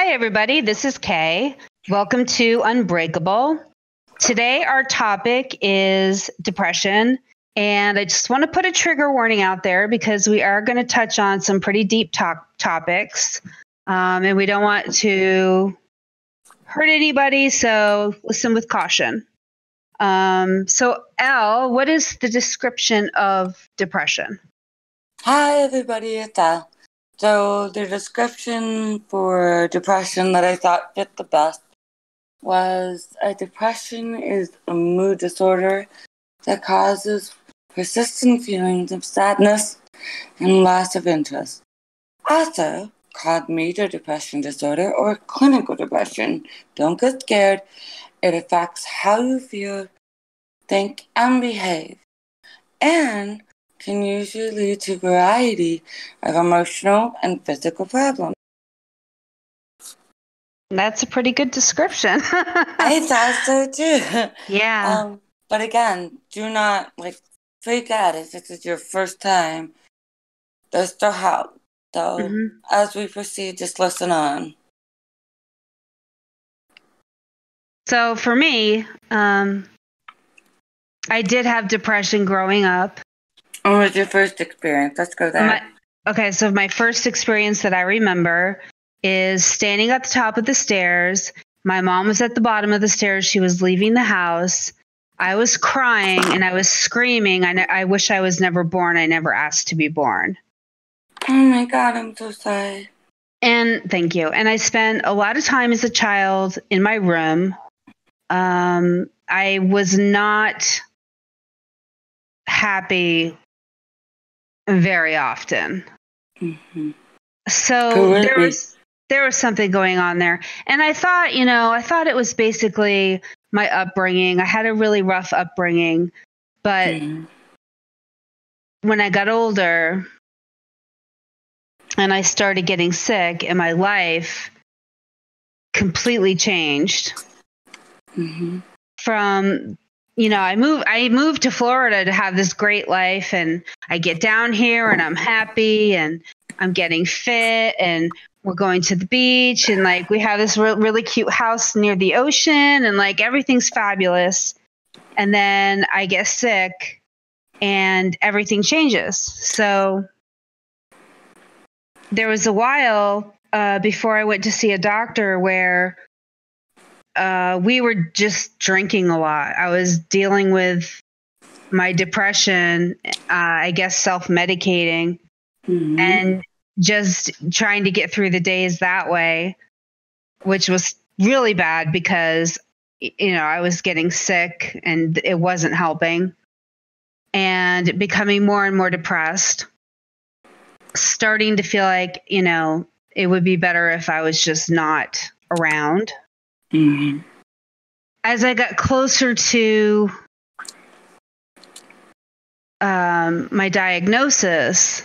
Hi, everybody. This is Kay. Welcome to Unbreakable. Today, our topic is depression. And I just want to put a trigger warning out there because we are going to touch on some pretty deep talk- topics. Um, and we don't want to hurt anybody. So listen with caution. Um, so, Al, what is the description of depression? Hi, everybody, it's Al. So, the description for depression that I thought fit the best was a depression is a mood disorder that causes persistent feelings of sadness and loss of interest. Also, called major depression disorder or clinical depression. Don't get scared. It affects how you feel, think, and behave, and can usually lead to a variety of emotional and physical problems. That's a pretty good description. I thought so too. yeah. Um, but again, do not like freak out if this is your first time. There's still help. So Mhm. as we proceed, just listen on. So for me, um, I did have depression growing up. What was your first experience? Let's go there. My, okay, so my first experience that I remember is standing at the top of the stairs. My mom was at the bottom of the stairs. She was leaving the house. I was crying and I was screaming. I, I wish I was never born. I never asked to be born. oh my god, I'm so sorry. And thank you. And I spent a lot of time as a child in my room. Um, I was not happy very often. hmm So there was there was something going on there. And I thought, you know, I thought it was basically my upbringing. I had a really rough upbringing, but Mhm. when I got older and I started getting sick and my life completely changed Mhm. from you know I move I moved to Florida to have this great life and I get down here and I'm happy and I'm getting fit and we're going to the beach and like we have this re- really cute house near the ocean and like everything's fabulous. And then I get sick and everything changes. So there was a while uh, before I went to see a doctor where uh, we were just drinking a lot. I was dealing with my depression, uh, I guess self medicating, Mhm. and just trying to get through the days that way, which was really bad because, you know, I was getting sick and it wasn't helping, and becoming more and more depressed, starting to feel like, you know, it would be better if I was just not around Mhm. as I got closer to um, my diagnosis,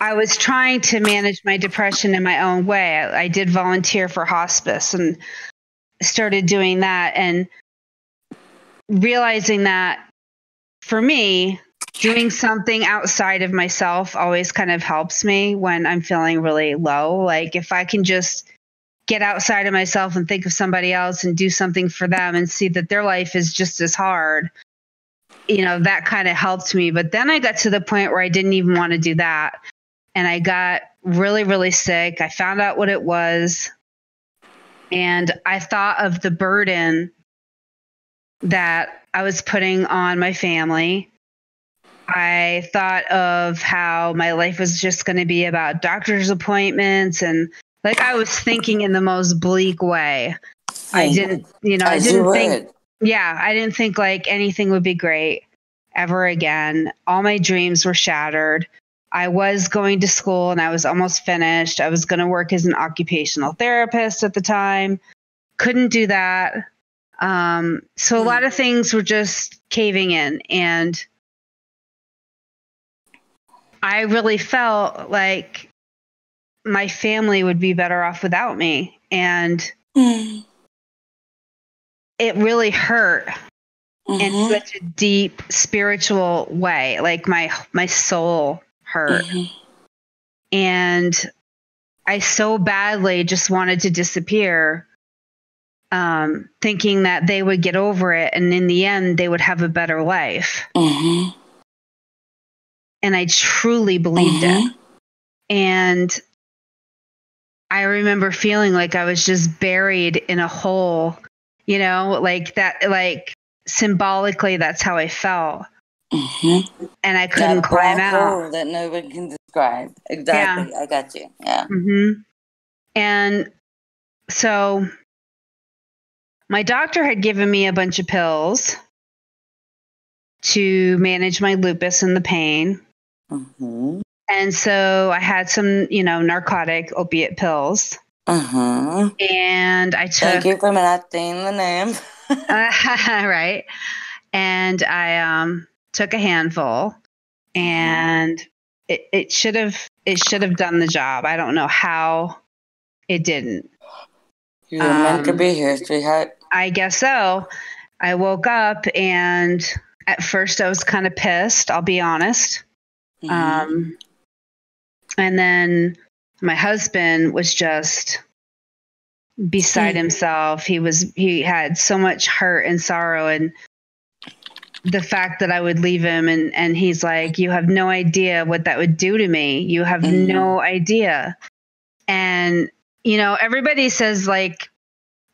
I was trying to manage my depression in my own way. I, I did volunteer for hospice and started doing that and realizing that for me, doing something outside of myself always kind of helps me when I'm feeling really low. Like if I can just get outside of myself and think of somebody else and do something for them and see that their life is just as hard. You know that kind of helped me but then i got to the point where i didn't even want to do that. And i got really really sick. I found out what it was. And i thought of the burden that i was putting on my family. I thought of how my life was just going to be about doctor's appointments and like I was thinking in the most bleak way. I didn't, you know, I didn't think, yeah, I didn't think like anything would be great ever again. All my dreams were shattered. I was going to school and I was almost finished. I was going to work as an occupational therapist at the time. Couldn't do that. Um, so a lot of things were just caving in. And I really felt like my family would be better off without me. And Mhm. it really hurt in Mhm. such a deep spiritual way. Like my my soul hurt. Mhm. And I so badly just wanted to disappear, um, thinking that they would get over it and in the end they would have a better life. hmm And I truly believed it. Mhm. And I remember feeling like I was just buried in a hole, you know, like that, like symbolically, that's how I felt. hmm And I couldn't that climb out. that no one can describe. Exactly. Yeah. I got you. Yeah. hmm And so my doctor had given me a bunch of pills to manage my lupus and the pain. hmm And so I had some, you know, narcotic opiate pills. hmm And I took. Thank you for not saying the name. right. And I um took a handful and it, it should have it should have done the job. I don't know how it didn't. you were meant to Um, be here, sweetheart. I guess so. I woke up and at first I was kind of pissed, I'll be honest. Mhm. Um and then my husband was just beside Hmm. himself. He was he had so much hurt and sorrow and the fact that I would leave him and and he's like you have no idea what that would do to me. You have Mhm. no idea. And you know, everybody says like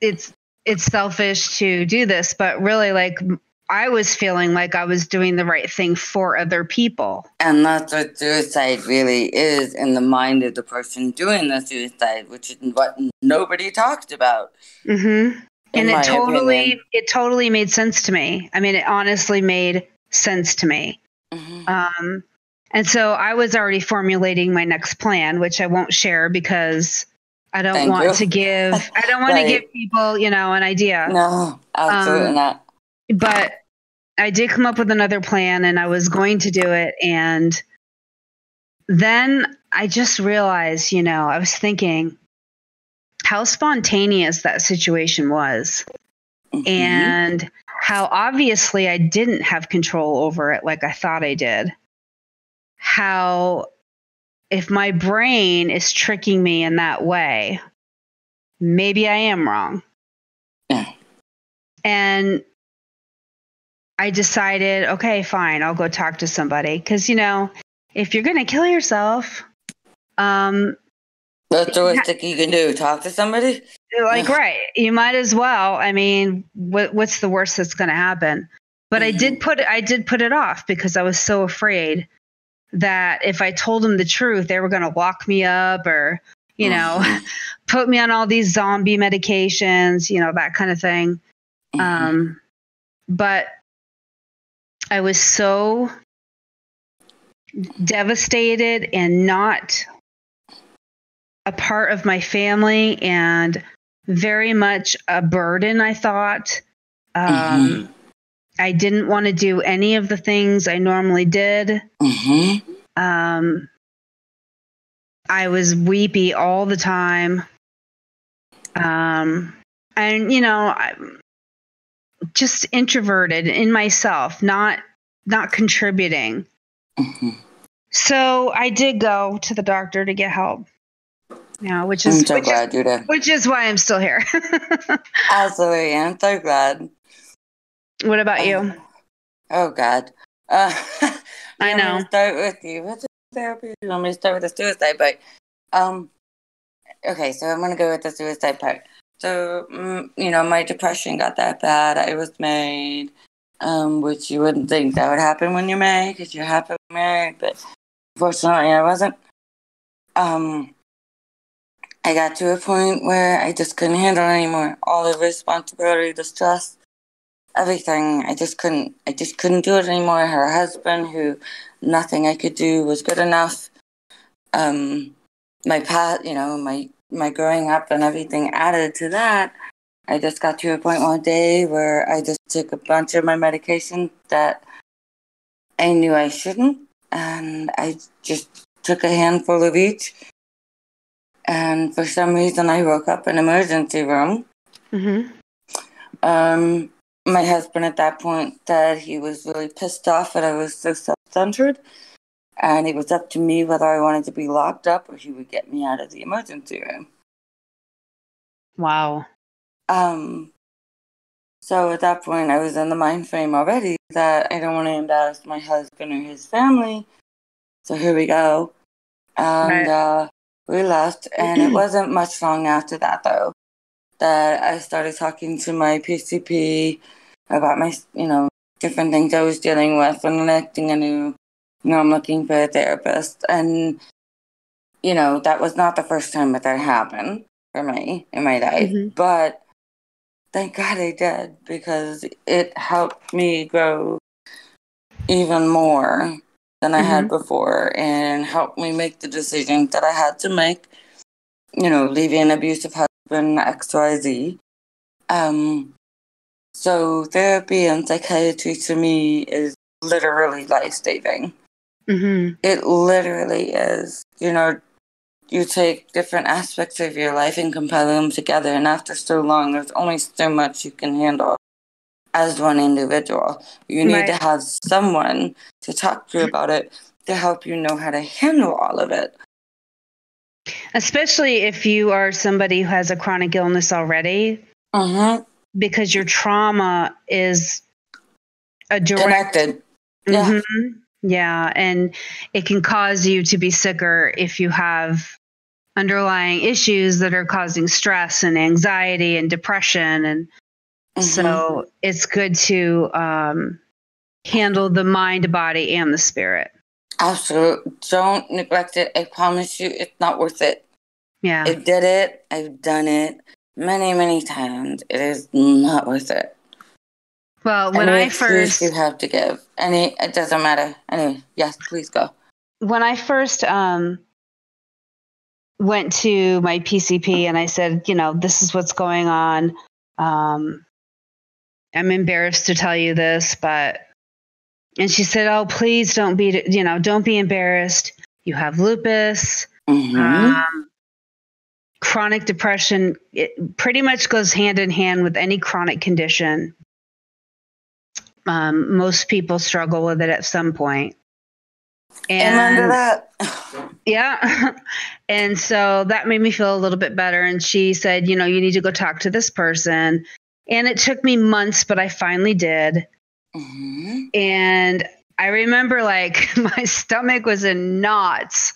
it's it's selfish to do this, but really like I was feeling like I was doing the right thing for other people. And that's what suicide really is in the mind of the person doing the suicide, which is what nobody talked about. Mm-hmm. and it totally opinion. it totally made sense to me i mean it honestly made sense to me Mhm. um and so i was already formulating my next plan which i won't share because i don't Thank want you. to give i don't want Right. to give people you know an idea No, absolutely Um, not. but i did come up with another plan and i was going to do it and then i just realized you know i was thinking how spontaneous that situation was Mhm. and how obviously I didn't have control over it like I thought I did. How, if my brain is tricking me in that way, maybe I am wrong. Yeah. And I decided, okay, fine, I'll go talk to somebody. Because, you know, if you're going to kill yourself, um, That's the worst thing you can do. Talk to somebody. like right you might as well i mean what, what's the worst that's going to happen but i did put it i did put it off because i was so afraid that if i told them the truth they were going to lock me up or you know Mhm. put me on all these zombie medications you know that kind of thing Mhm. um but i was so devastated and not a part of my family and very much a burden i thought. Um, i didn't want to do any of the things i normally did. Mhm. um, i was weepy all the time. Um, and you know i'm just introverted in myself not not contributing Mhm. so i did go to the doctor to get help yeah which is I'm so which is, you did. which is why i'm still here Absolutely, I'm so glad. what about you Uh, Oh God. Uh, I you know. start with you. What's therapy? You want me to start with the suicide part? Um. Okay, so I'm gonna go with the suicide part. So, mm, you know, my depression got that bad. I was married, um, which you wouldn't think that would happen when you're married because you're happily married, but unfortunately, I wasn't. Um, I got to a point where I just couldn't handle anymore. All the responsibility, the stress, everything. I just couldn't. I just couldn't do it anymore. Her husband, who nothing I could do was good enough. Um, my path, you know, my my growing up and everything added to that. I just got to a point one day where I just took a bunch of my medication that I knew I shouldn't, and I just took a handful of each. And for some reason, I woke up in emergency room. mm-hmm. Um, my husband at that point said he was really pissed off that I was so self-centered, and it was up to me whether I wanted to be locked up or he would get me out of the emergency room. Wow. Um, so at that point, I was in the mind frame already that I don't want to embarrass my husband or his family. So here we go. And Right. uh, we left, and it wasn't much long after that, though, that I started talking to my PCP about my, you know, different things I was dealing with and electing a new, you know, I'm looking for a therapist. And, you know, that was not the first time that that happened for me in my life, Mhm. but thank God I did because it helped me grow even more than I had before and helped me make the decisions that I had to make. You know, leaving an abusive husband, XYZ. Um, so therapy and psychiatry to me is literally life saving. hmm It literally is. You know, you take different aspects of your life and compile them together, and after so long, there's only so much you can handle as one individual. You need to have someone to talk to about it to help you know how to handle all of it. Especially if you are somebody who has a chronic illness already, Mm-hmm. because your trauma is a direct Connected. Yeah. Mhm. Yeah. And it can cause you to be sicker if you have underlying issues that are causing stress and anxiety and depression. And Mhm. so it's good to um, handle the mind, body, and the spirit. Absolutely. Don't neglect it. I promise you, it's not worth it. Yeah. I did it. I've done it many, many times. It is not worth it. well, when Any I first you have to give, any, it doesn't matter. Anyway, yes, please go. when I first um, went to my PCP and I said, you know, this is what's going on. Um, I'm embarrassed to tell you this, but, and she said, oh, please don't be, you know, don't be embarrassed. You have lupus, Mm-hmm. um, chronic depression. It pretty much goes hand in hand with any chronic condition. Um, most people struggle with it at some point. And that. yeah. and so that made me feel a little bit better. And she said, you know, you need to go talk to this person. And it took me months, but I finally did. hmm And I remember like my stomach was in knots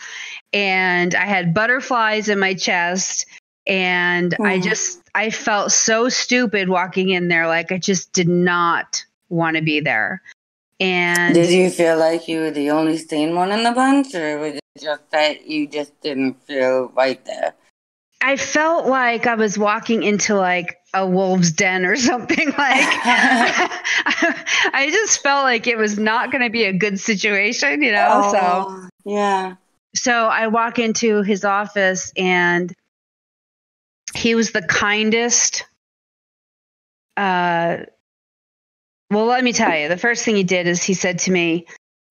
and I had butterflies in my chest. And I Mhm. just, I felt so stupid walking in there. Like I just did not want to be there. And Did you feel like you were the only sane one in the bunch, or was it just that you just didn't feel right there? I felt like I was walking into like a wolf's den or something. Like I just felt like it was not going to be a good situation, you know. So Oh, yeah. so I walk into his office and he was the kindest. Uh, well, let me tell you, the first thing he did is he said to me,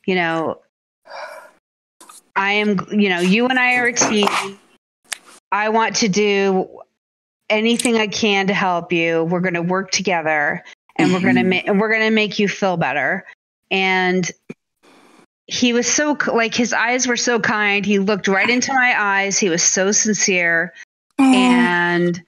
you know, I am, you know, you and I are a team. I want to do anything I can to help you. We're going to work together and we're going to mm-hmm. make, and we're going to make you feel better. And he was so like his eyes were so kind. He looked right into my eyes. He was so sincere, and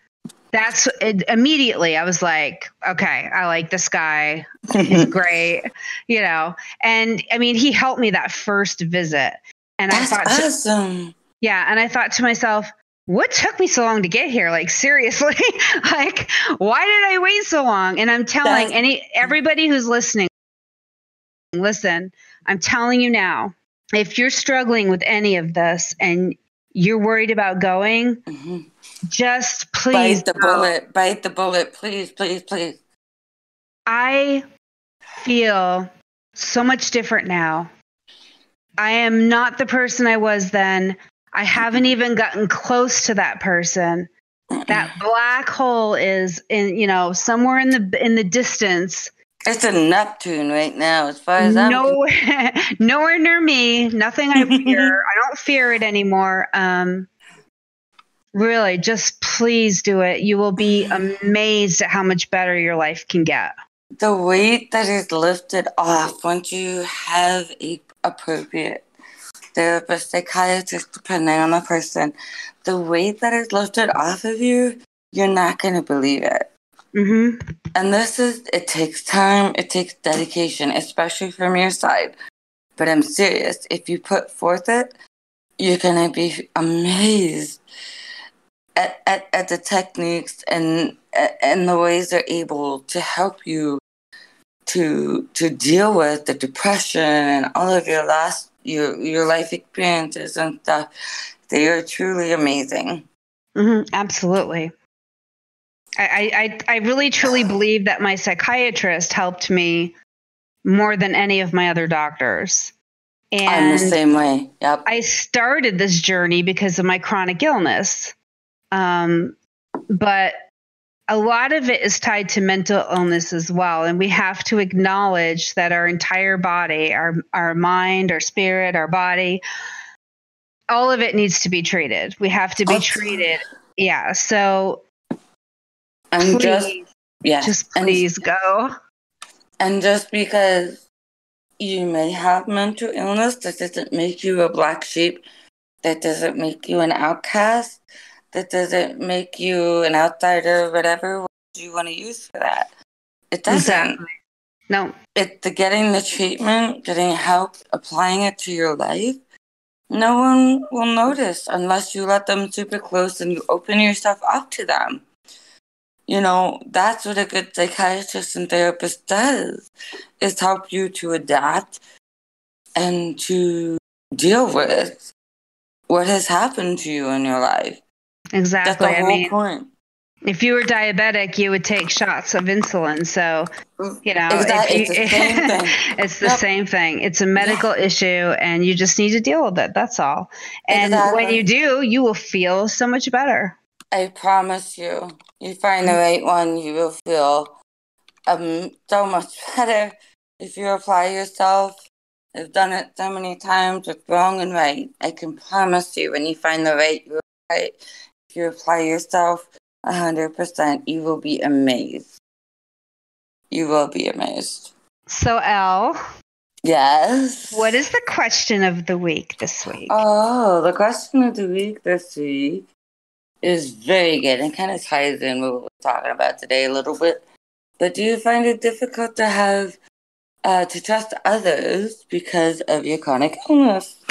that's it, immediately I was like, okay, I like this guy. He's great, you know. And I mean, he helped me that first visit, and That's I thought, to- yeah, and I thought to myself. What took me so long to get here? Like seriously, like why did I wait so long? And I'm telling That's- any everybody who's listening, listen, I'm telling you now, if you're struggling with any of this and you're worried about going, Mhm. just please Bite the bullet. Bite the bullet. Please, please, please. I feel so much different now. I am not the person I was then. I haven't even gotten close to that person. That black hole is in, you know, somewhere in the in the distance. It's a Neptune right now, as far as I'm Nowhere, nowhere near me. Nothing I fear. I don't fear it anymore. Um, really, just please do it. You will be amazed at how much better your life can get. the weight that is lifted off once you have a appropriate therapist, psychiatrist, depending on the person, the weight that is lifted off of you, you're not going to believe it. Mm-hmm. And this is, it takes time, it takes dedication, especially from your side. But I'm serious. If you put forth it, you're going to be amazed at, at, at the techniques and, and the ways they're able to help you to to deal with the depression and all of your last your your life experiences and stuff. They are truly amazing. Mm-hmm, absolutely. I, I, I really truly believe that my psychiatrist helped me more than any of my other doctors. And I'm the same way. Yep. I started this journey because of my chronic illness. Um, but a lot of it is tied to mental illness as well. And we have to acknowledge that our entire body, our, our mind, our spirit, our body, all of it needs to be treated. We have to be treated. Yeah. So and please, just yeah, just please and, go. And just because you may have mental illness, that doesn't make you a black sheep. That doesn't make you an outcast that doesn't make you an outsider, whatever what you want to use for that. It doesn't. Exactly. No. It the getting the treatment, getting help, applying it to your life. No one will notice unless you let them super close and you open yourself up to them. You know, that's what a good psychiatrist and therapist does is help you to adapt and to deal with what has happened to you in your life. Exactly. That's the whole I mean, point. If you were diabetic, you would take shots of insulin. So, you know, exactly. you, it's the same thing. it's the yep. same thing. It's a medical issue, and you just need to deal with it. That's all. And exactly. when you do, you will feel so much better. I promise you. You find the right one, you will feel um, so much better if you apply yourself. I've done it so many times with wrong and right. I can promise you, when you find the right, you right you apply yourself 100%, you will be amazed. You will be amazed. So, Elle. Yes. What is the question of the week this week? Oh, the question of the week this week is very good and kind of ties in with what we're talking about today a little bit. But do you find it difficult to have uh, to trust others because of your chronic illness?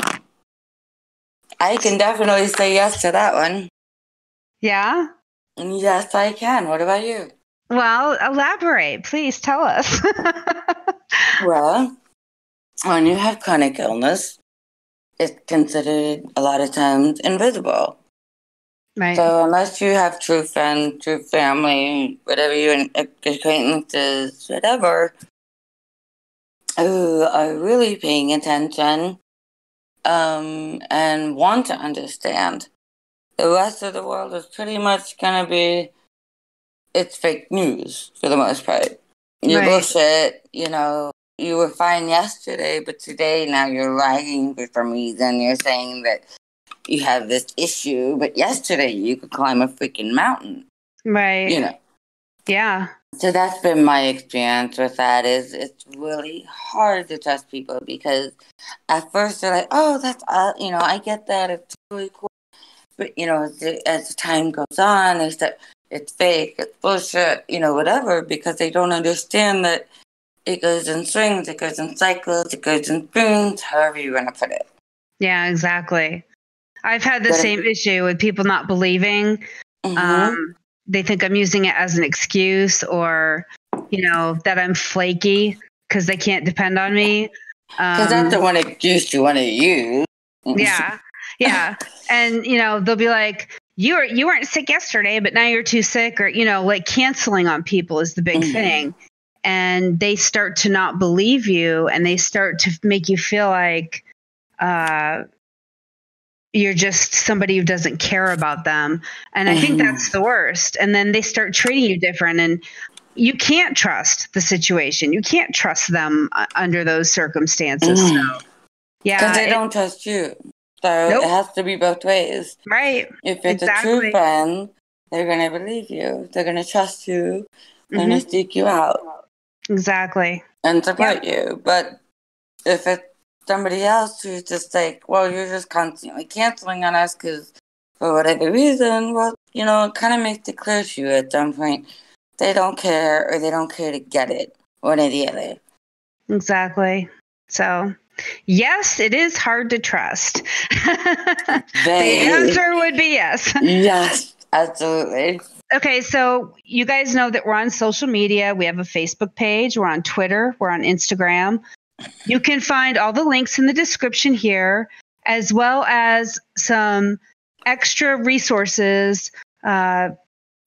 I can definitely say yes to that one. Yeah? And yes, I can. What about you? Well, elaborate. Please tell us. well, when you have chronic illness, it's considered a lot of times invisible. Right. So unless you have true friends, true family, whatever your acquaintances, whatever, who are really paying attention um, and want to understand, the rest of the world is pretty much gonna be it's fake news for the most part. You right. bullshit, you know, you were fine yesterday, but today now you're lying for some reason. You're saying that you have this issue, but yesterday you could climb a freaking mountain. Right. You know. Yeah. So that's been my experience with that is it's really hard to trust people because at first they're like, oh, that's, uh, you know, I get that. It's really cool but you know, as the, as time goes on, they start it's fake, it's bullshit, you know, whatever, because they don't understand that it goes in swings, it goes in cycles, it goes in booms, however you want to put it. Yeah, exactly. I've had the but same issue with people not believing. Mm-hmm. Um, they think I'm using it as an excuse or, you know, that I'm flaky because they can't depend on me. Because um, that's the one excuse you want to use. yeah yeah. And, you know, they'll be like, you were you weren't sick yesterday, but now you're too sick, or you know, like canceling on people is the big mm-hmm. thing. And they start to not believe you and they start to make you feel like uh you're just somebody who doesn't care about them. And I think that's the worst. And then they start treating you different and you can't trust the situation. You can't trust them uh, under those circumstances. Mm. So, yeah. Because they it, don't trust you. So nope. it has to be both ways. Right. If it's exactly. a true friend, they're going to believe you. They're going to trust you. They're mm-hmm. going to seek you out. Exactly. And support you. But if it's somebody else who's just like, well, you're just constantly canceling on us because for whatever reason, well, you know, it kind of makes it clear to you at some point they don't care or they don't care to get it, one or the other. Exactly. So, yes, it is hard to trust. the answer would be yes. Yes, absolutely. Okay, so you guys know that we're on social media. We have a Facebook page, we're on Twitter, we're on Instagram. You can find all the links in the description here, as well as some extra resources uh,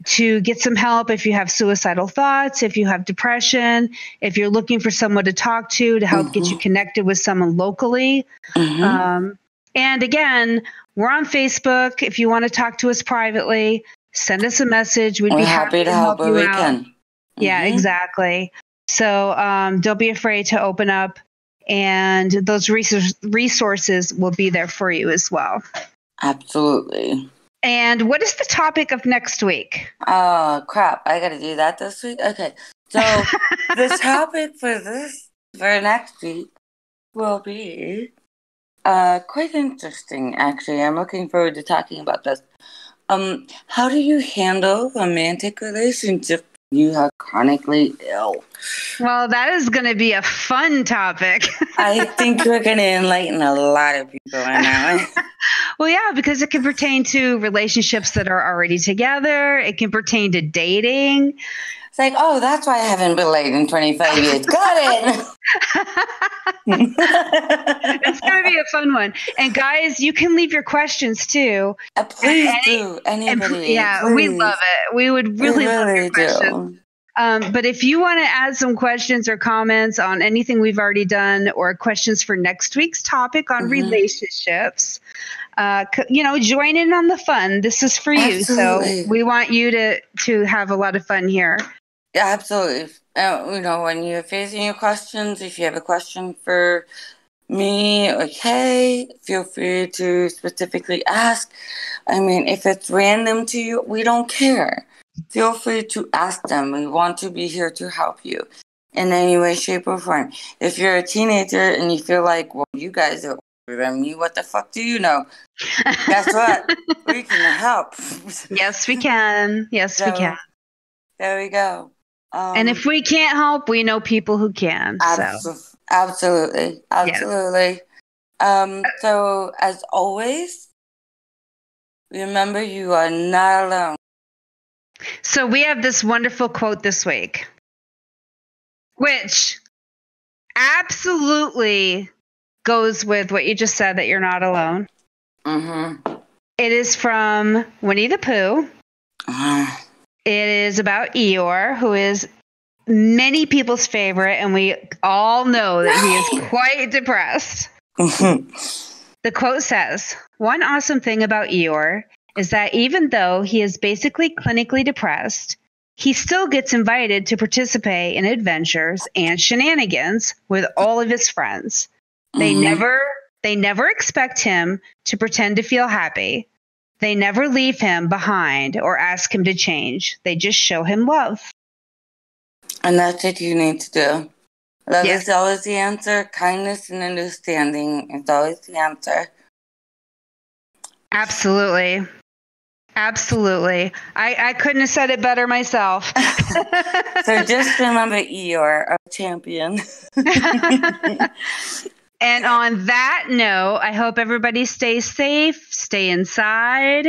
to get some help if you have suicidal thoughts, if you have depression, if you're looking for someone to talk to to help mm-hmm. get you mm-hmm. connected with someone locally. Mm-hmm. Um, and again, we're on Facebook. If you want to talk to us privately, send us a message. We'd we're be happy, happy to help, help you out. Can. Yeah, mm-hmm. exactly. So um, don't be afraid to open up, and those resources will be there for you as well. Absolutely. And what is the topic of next week? Oh, crap. I got to do that this week? Okay. So, the topic for this, for next week, will be uh, quite interesting, actually. I'm looking forward to talking about this. Um, how do you handle romantic relationships you are chronically ill. Well, that is going to be a fun topic. I think we're going to enlighten a lot of people that one. well, yeah, because it can pertain to relationships that are already together. It can pertain to dating. It's like, oh, that's why I haven't been late in 25 years. Got it. it's going to be a fun one. And guys, you can leave your questions too. Uh, please Any, do. Anybody. And, yeah, please. we love it. We would really, we really love your questions. Do. Um, but if you want to add some questions or comments on anything we've already done or questions for next week's topic on mm-hmm. relationships, uh, you know, join in on the fun. This is for you. Absolutely. So we want you to to have a lot of fun here. Yeah, absolutely. Uh, you know, when you're facing your questions, if you have a question for me or Kay, feel free to specifically ask. I mean, if it's random to you, we don't care. Feel free to ask them. We want to be here to help you in any way, shape, or form. If you're a teenager and you feel like, well, you guys are older than me, what the fuck do you know? Guess what? we can help. yes, we can. Yes, so, we can. There we go. Um, and if we can't help, we know people who can. Abso- so. Absolutely. Absolutely. Yeah. Um, so, as always, remember you are not alone. So, we have this wonderful quote this week, which absolutely goes with what you just said that you're not alone. Mm-hmm. It is from Winnie the Pooh. Uh-huh. It is about Eeyore, who is many people's favorite, and we all know that he is quite depressed. the quote says One awesome thing about Eeyore is that even though he is basically clinically depressed, he still gets invited to participate in adventures and shenanigans with all of his friends. They mm-hmm. never they never expect him to pretend to feel happy. They never leave him behind or ask him to change. They just show him love. And that's what you need to do. Love yes. is always the answer. Kindness and understanding is always the answer. Absolutely. Absolutely. I, I couldn't have said it better myself. so just remember Eeyore, our champion. And on that note, I hope everybody stays safe, stay inside.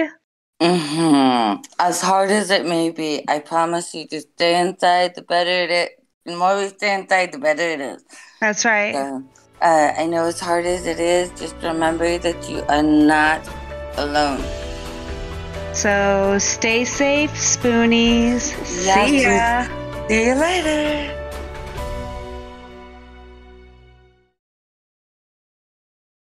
Mm-hmm. As hard as it may be, I promise you, just stay inside. The better it is. The more we stay inside, the better it is. That's right. So, uh, I know as hard as it is, just remember that you are not alone. So stay safe, spoonies. Yes, See ya. See you later.